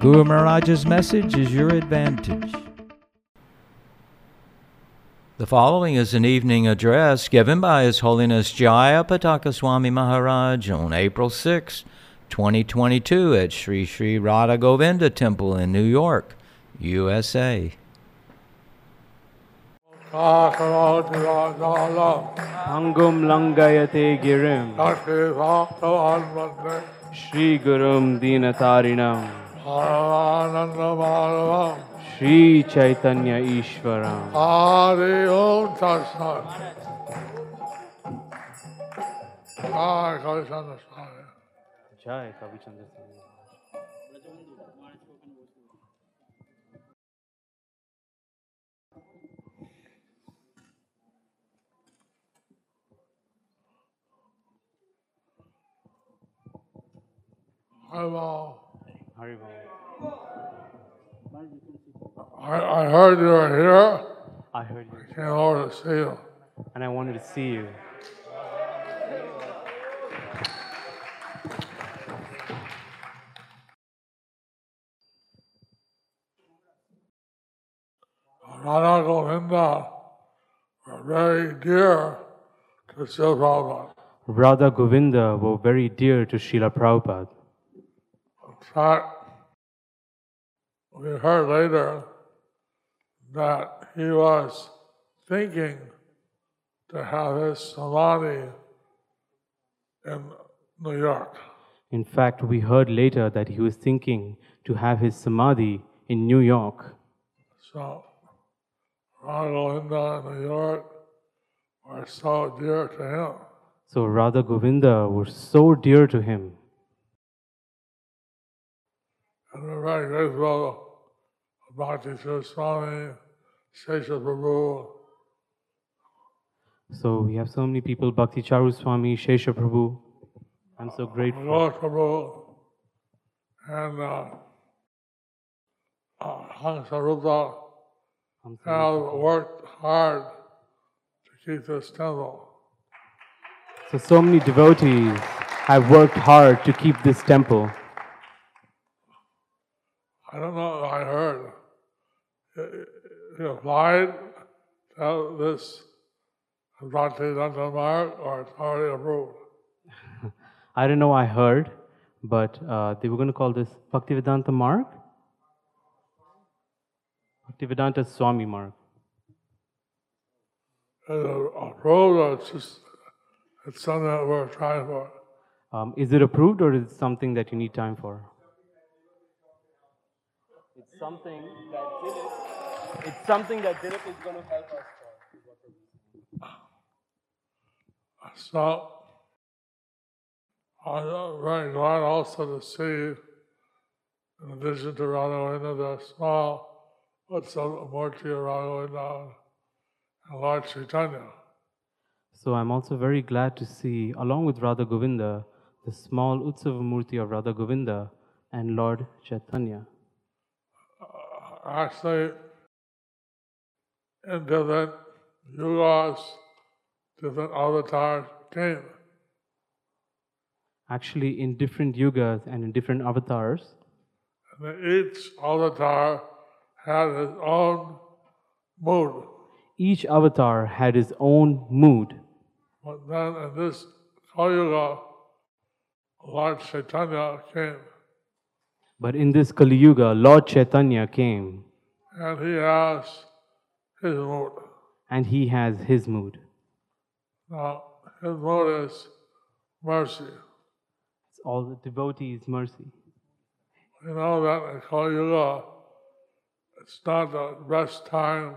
Guru Maharaj's message is your advantage. The following is an evening address given by His Holiness Jaya Pataka Swami Maharaj on April 6, 2022 at Sri Sri Radha Govinda Temple in New York, USA. Angum langayate girim Shri Gurum Dinatarinam Shri Chaitanya Ishwaram Hare Om Tatsat. Jai Kalishana Swami. Jai Kavichandra Swami. Hello. I, I heard you were here. I heard you I Came over to see you. and I wanted to see you. Radha Govinda were very dear to Srila Prabhupada. Radha Govinda were very dear to Srila Prabhupada. In fact, we heard later that he was thinking to have his samadhi in New York. In fact, we heard later that he was thinking to have his samadhi in New York. So, Radha Govinda in New York were so dear to him. So Radha Govinda were so dear to him. And we're very grateful Bhakti Swami, Sesha Prabhu, So we have so many people, Bhakti Charu Swami, Shesha Prabhu. I'm so grateful. Lord Prabhu, and uh, uh, Hansarupa have worked hard to keep this temple. So, so many devotees have worked hard to keep this temple. I don't know, I heard. He applied to this Bhakti Mark or it's already approved. I don't know, I heard, but uh, they were going to call this Bhaktivedanta Marg? Bhaktivedanta Swami Marg. It's approved or it's just it's something that we're trying for. Um, is it approved or is it something that you need time for? It's something that Dilip, it's something that Dilip is going to help us So I'm very glad also to see, in addition to Radha the small Utsav Murti of Radha and Lord Chaitanya. So I'm also very glad to see, along with Radha Govinda, the small Utsava Murti of Radha Govinda and Lord Chaitanya. Actually, in different yugas, different avatars came. Actually, in different yugas and in different avatars, And each avatar had his own mood. each avatar had his own mood. But then in this Kali Yuga, Lord Chaitanya came, But in this Kali Yuga, Lord Chaitanya came and he has his mood. and he has his mood. Now, his mood is mercy. It's all the devotees' mercy. We know that in Kali Yuga, it's not the best time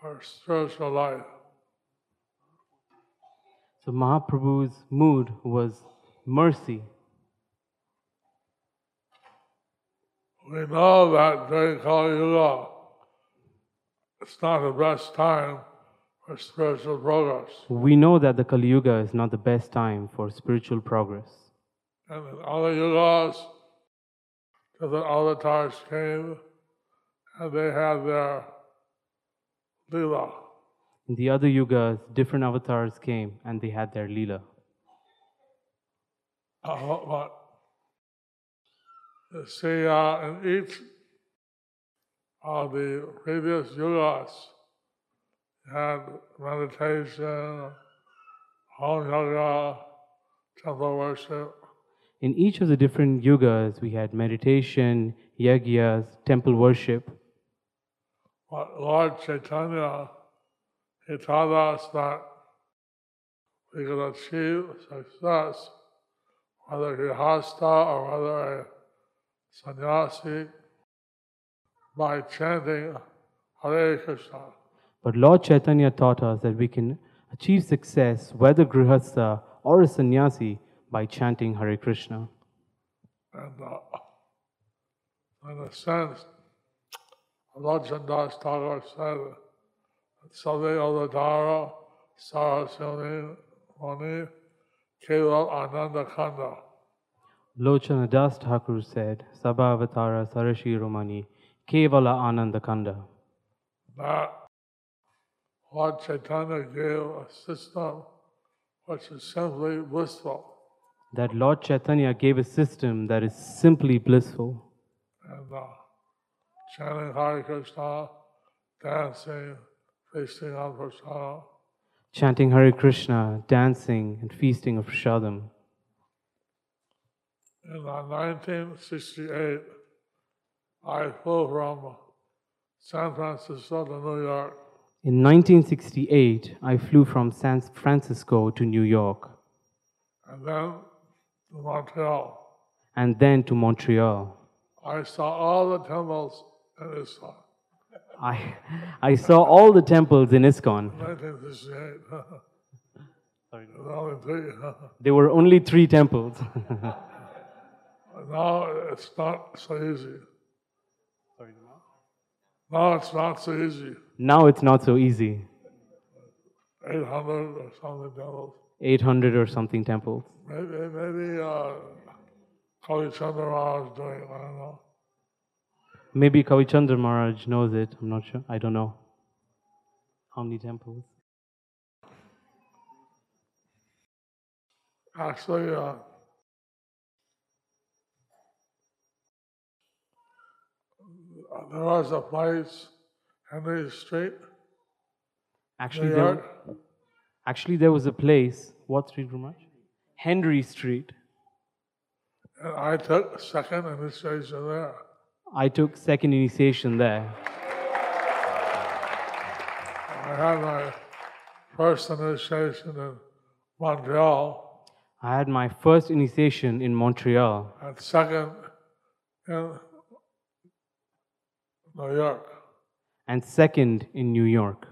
for spiritual life. So Mahaprabhu's mood was mercy. We know that during Kali Yuga, it's not the best time for spiritual progress. We know that the Kali Yuga is not the best time for spiritual progress. And in other yugas, different avatars came and they had their lila. In the other yugas, different avatars came and they had their lila. Uh, but see, uh, in each of the previous yugas, had meditation, home yoga, temple worship, In each of the different yugas, we had meditation, yagyas, temple worship. But Lord Chaitanya, he taught us that we could achieve success, whether grihasta or whether a sannyasi, by chanting Hare Krishna. But Lord Chaitanya taught us that we can achieve success, whether grihastha or a sannyasi, by chanting Hare Krishna. And uh, in a sense, Lochana Das Thakur said, Sade Aladara Sarasuni Mani Keval Ananda Kanda. Lochana Das Thakur said, Sabhavatara Sarashi Romani, Kevala Ananda Kanda. that Lord Chaitanya gave a system which is simply blissful. That Lord Chaitanya gave a system that is simply blissful. And uh, chanting Hare Krishna, dancing, feasting on prasada, Chanting Hare Krishna, dancing, and feasting of prasadam. In uh, 1968, I flew from San Francisco to New York, In 1968, I flew from San Francisco to New York and then to Montreal. and then to Montreal. I saw all the temples in ISKCON. I, I saw all the temples in ISKCON. 1968. Sorry. There were only three temples. now it's not so easy. Now it's not so easy. now it's not so easy 800 or something temples. 800 or something temples. Maybe, maybe uh, Kavichandra Maharaj doing it, I don't know. Maybe Kavichandra Maharaj knows it. I'm not sure. I don't know. How many temples? Actually, uh, there was a place, Henry Street, Actually, there, actually, there was a place. What street, Ramaj? Henry Street. And I took second initiation there. I took second initiation there. I had my first initiation in Montreal I had my first initiation in Montreal and second in New York. and second in New York.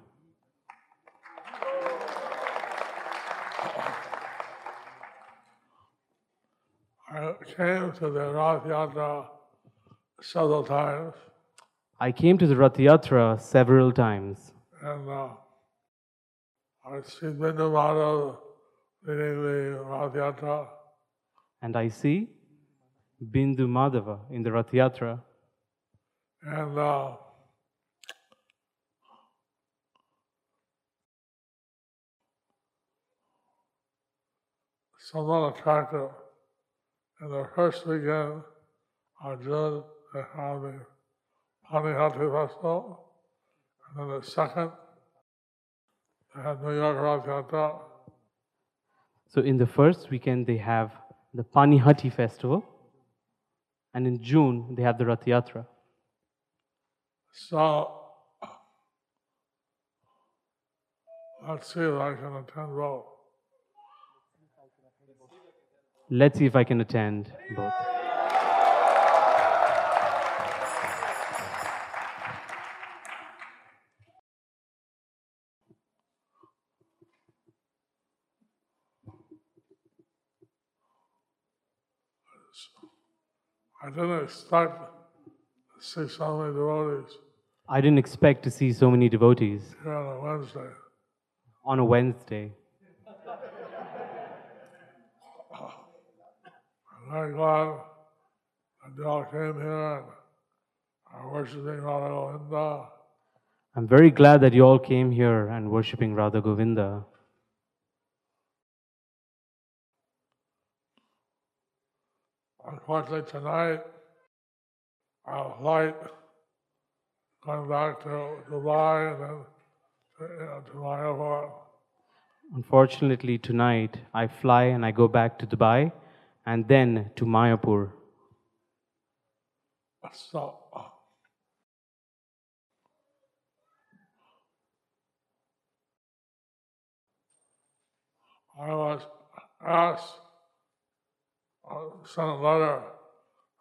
I came to the Rath Yatra several times, I came to the Rath Yatra several times. and uh, I see Bindu Madhav leading the Rath Yatra, And I see Bindu Madhava in the Rath Yatra. And uh, somewhat attractive. In the first weekend of June, they have the Panihati Festival, and then the second, they have New York Rath Yatra, So in the first weekend, they have the Panihati festival. And in June, they have the Rath Yatra. So let's see if I can attend both. Let's see if I can attend both. I didn't expect see so many devotees I didn't expect to see so many devotees here on a Wednesday. on a Wednesday. I'm very glad that they all came here and are worshiping Radha Govinda. I'm very glad that you all came here and worshipping Radha Govinda. Unfortunately, tonight, our flight going back to Dubai and then to, you know, to Mayapur. Unfortunately, tonight I fly and I go back to Dubai and then to Mayapur. So, I was asked, uh, sent a letter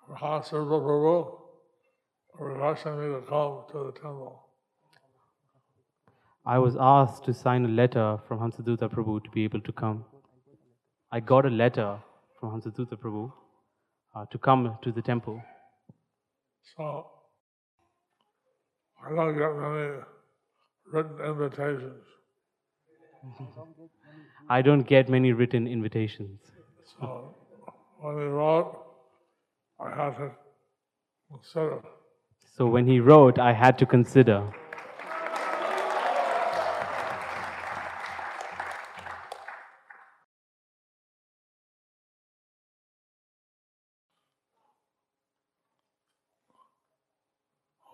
from Hasarva Prabhu requesting me to come to the temple. I was asked to sign a letter from Hansaduta Prabhu to be able to come. I got a letter from Hansaduta Prabhu uh, to come to the temple. So, I don't get many written invitations. I don't get many written invitations. So, when he wrote, I had to consider. So when he wrote, I had to consider.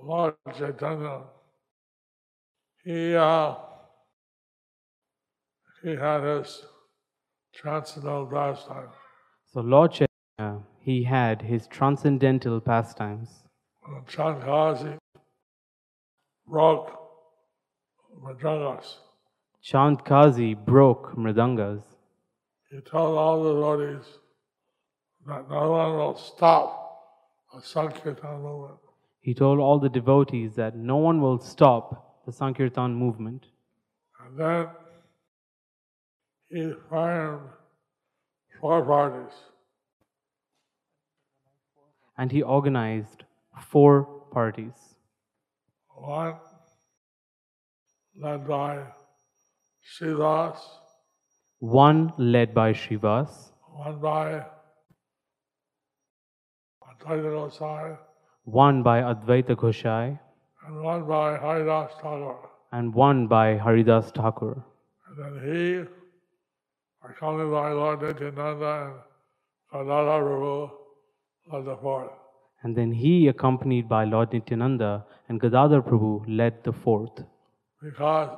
Lord Chaitanya, he, uh, he had his transcendental pastime. So Lord Chaitanya, he had his transcendental pastimes. Uh, when Chandkazi broke mridangas, Chand Kazi broke mridangas. he told all the devotees that no one will stop a Sankirtan movement. He told all the devotees that no one will stop the Sankirtan movement. And then he formed four parties. And he organized four parties. One led by Srivas. One led by Srivas, one by Advaita Gosai, one by Advaita Gosai, and one by Haridas Thakur. and one by Haridas Thakur. And then he, accompanied by Lord Nityananda and Gadadhar Prabhu, led the fourth. And then he, accompanied by Lord Nityananda and Gadadhar Prabhu, led the fourth. Because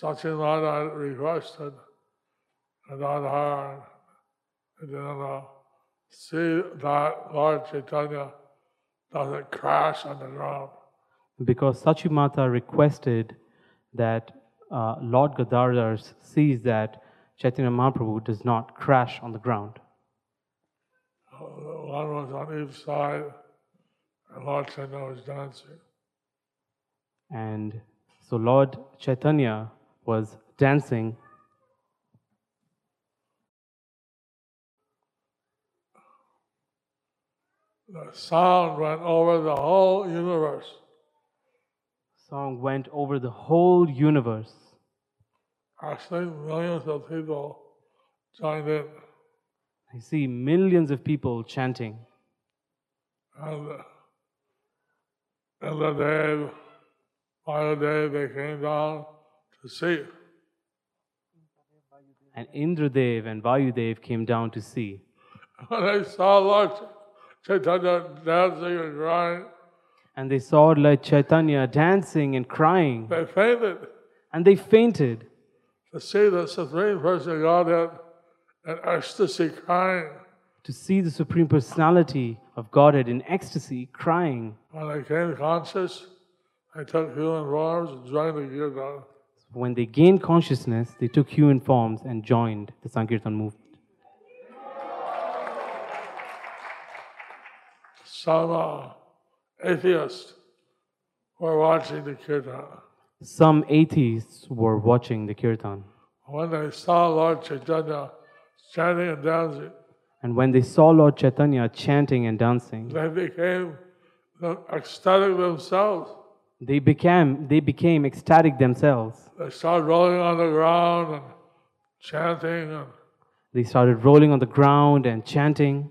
Satyananda requested Gadadhar and Nityananda see that Lord Chaitanya doesn't crash on the ground. Because Sachimata requested that uh, Lord Gadadhar sees that Chaitanya Mahaprabhu does not crash on the ground. One was on each side, and Lord Chaitanya was dancing. And so Lord Chaitanya was dancing, The sound went over the whole universe. song went over the whole universe. Actually, millions of people joined in. I see millions of people chanting. And in the day, by the day, they came down to see. And Indradev and Vayudev came down to see. When they saw Lord Chaitanya dancing and crying, And they saw Lord Chaitanya dancing and crying. they fainted And they fainted to see the Supreme Person Godhead in ecstasy crying. to see the Supreme Personality of Godhead in ecstasy crying. When they came conscious, they took human forms and joined the Kirtan. When they gained consciousness, they took human forms and joined the Sankirtan movement. Some uh, atheists were watching the Kirtan. Some atheists were watching the Kirtan. When they saw Lord Chaitanya chanting and dancing, And when they saw Lord Chaitanya chanting and dancing, they became ecstatic themselves. They became, they became ecstatic themselves. They started rolling on the ground and chanting and They started rolling on the ground and chanting.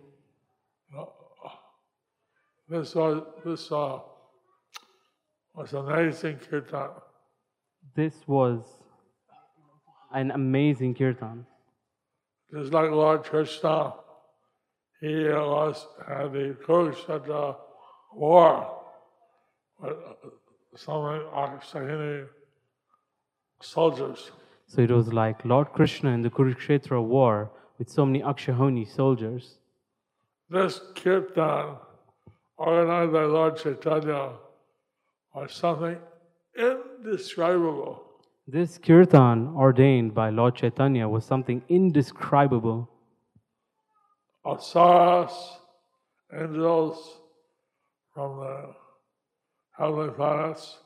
this was this uh, was amazing kirtan. This was an amazing kirtan. Just like Lord Krishna, he uh, was had the Kurukshetra war with uh, so many Akshayini soldiers. So it was like Lord Krishna in the Kurukshetra war with so many Akshahoni soldiers. This kirtan, organized by Lord Chaitanya, was something indescribable. This kirtan ordained by Lord Chaitanya was something indescribable. Apsaras, angels from the heavenly planets,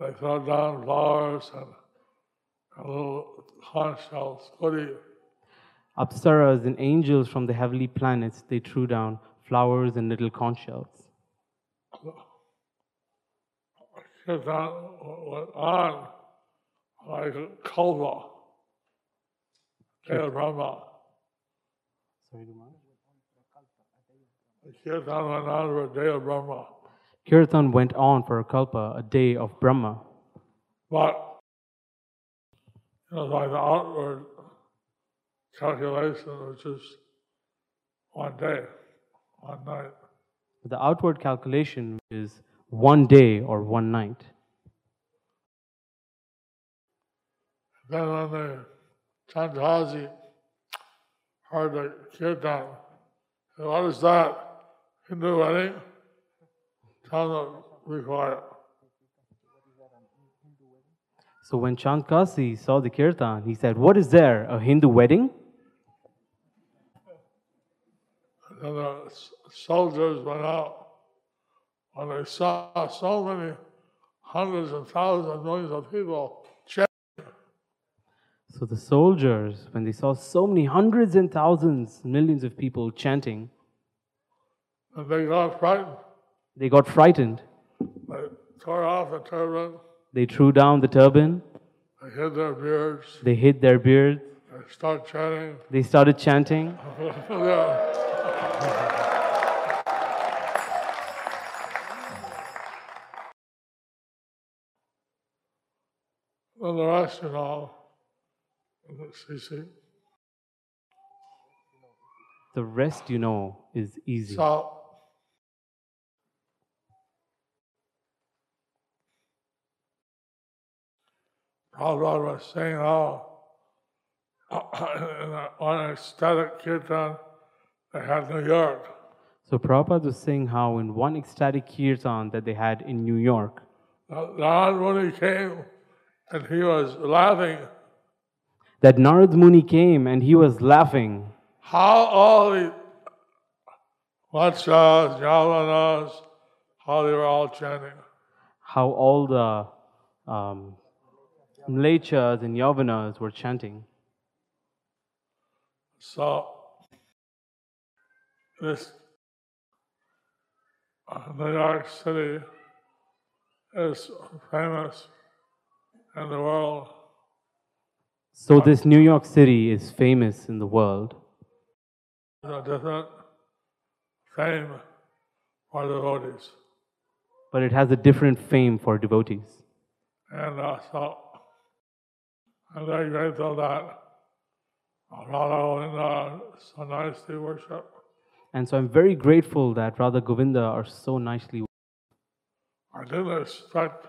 they throw down flowers and, and little conch shells. Apsaras and angels from the heavenly planets, they threw down flowers and little conch shells. Kirtan went on like a kalpa, Deva Brahma. The Kirtan went on for Deva Brahma. Kirtan went on for a kalpa, a day of Brahma. But, you know, by the outward calculation, which is one day, one night. The outward calculation is one day or one night. Then when the Chandkazi heard the kirtan, said, what is that? Hindu wedding? Tell them to be quiet. So when Chandkazi saw the kirtan, he said, What is there? A Hindu wedding? And the soldiers went out. When they saw so many hundreds and thousands, millions of people So the soldiers, when they saw so many hundreds and thousands, millions of people chanting, and they got frightened. they got frightened. They tore off the turban, They threw down the turban, they hid their beards, they hid their beards, they started chanting. they started chanting. Yeah. Then the rest, know, CC. The rest, you know, is easy. So, Prabhupada was saying how oh, in that one ecstatic kirtan they had New York. So Prabhupada was saying how in one ecstatic kirtan that they had in New York, Lord when he came and he was laughing that Narad Muni came and he was laughing. how all the Vachas, Yavanas, how they were all chanting. how all the um, Mlechas and Yavanas were chanting. So, this uh, New York City is famous in the world. So this New York City is famous in the world. Fame for devotees. but it has a different fame for devotees. And uh, so, I'm very grateful that Radha uh, so nicely worship. And so I'm very grateful that Radha Govinda are so nicely. I didn't expect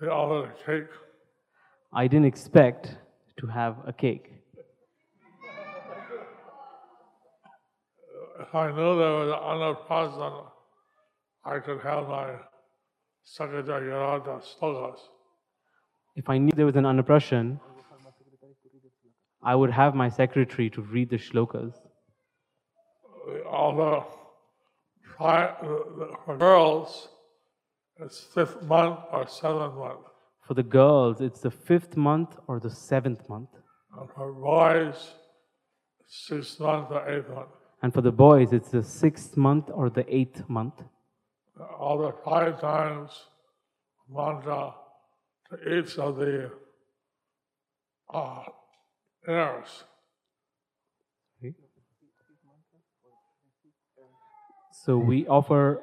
they offered a cake. I didn't expect to have a cake. If I knew there was an Annaprasna, I could have my Secretary Radha slokas. If I knew there was an Annaprashan, I would have my secretary to read the shlokas. All the, the, the for girls, it's fifth month or seventh month. For the girls, it's the fifth month or the seventh month. And for boys, sixth month or eighth month. And for the boys, it's the sixth month or the eighth month. all the five times mantra to each of the uh, heirs. So we offer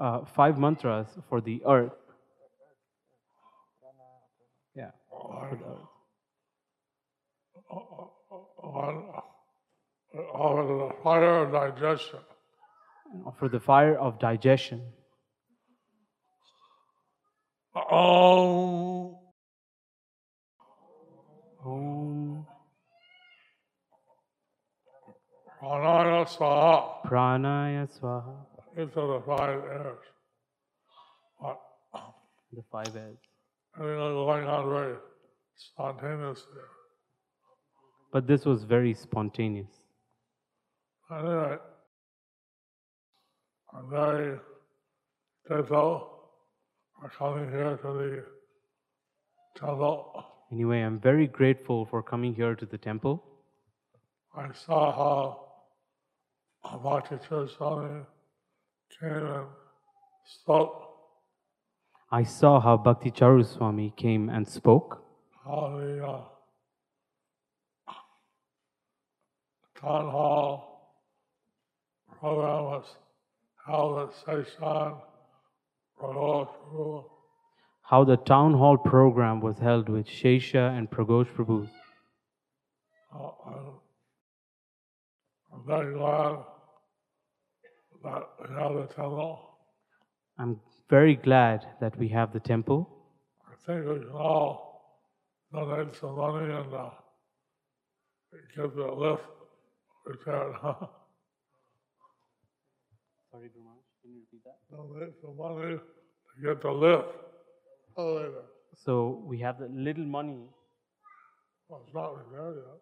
uh, five mantras for the earth. For the the fire of digestion. For the fire of digestion. Om Om Pranaya Swaha. Pranaya Swaha. These are the five airs. But The five L's. everything is going on very spontaneously. But this was very spontaneous. Anyway, I'm very grateful for coming here to the temple. Anyway, I'm very grateful for coming here to the temple. I saw how Bhakti Swami came and spoke, I saw how Bhakti Charu Swami came and spoke, how the uh, town hall program was held at Seshan, Prabhu, Prabhu. how the town hall program was held with Shesha and Pragosh Prabhu. Uh, I'm, I'm very glad that we have the temple. I'm very glad that we have the temple. I think we can all donate some money and uh, get the lift repaired. Sorry, can you repeat that? donate some money to get the lift elevator. So we have the little money. Well, it's not repaired yet.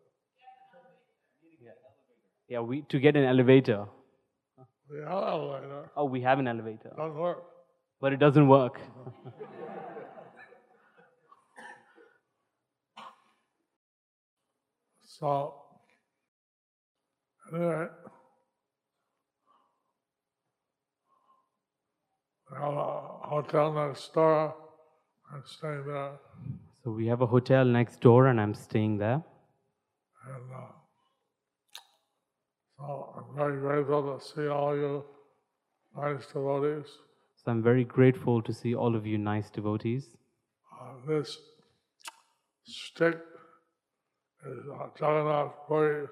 Yeah, yeah we to get an elevator. The elevator Oh, we have an elevator, doesn't work. but it doesn't work. So, anyway, have a hotel next door. I'm staying there. So we have a hotel next door, and I'm staying there. And uh, so I'm very grateful to see all you nice devotees. So I'm very grateful to see all of you nice devotees. Uh, this stick Jagannath Puri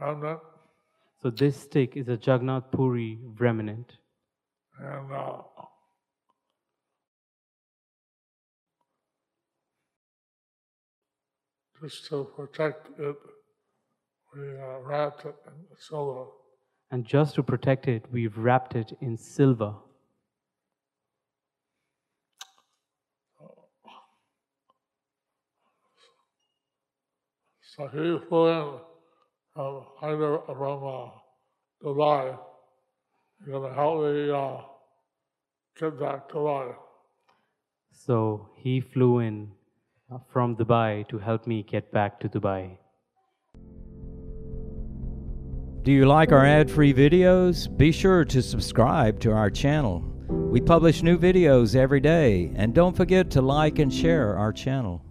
remnant, So this stick is a Jagannath Puri remnant. and uh, just to protect it, we uh, wrapped it in silver. And just to protect it, we've wrapped it in silver. So he flew in from Hyder from uh, Dubai. He's going to help me uh, get back to life. So he flew in uh, from Dubai to help me get back to Dubai. Do you like our ad free videos? Be sure to subscribe to our channel. We publish new videos every day, and don't forget to like and share our channel.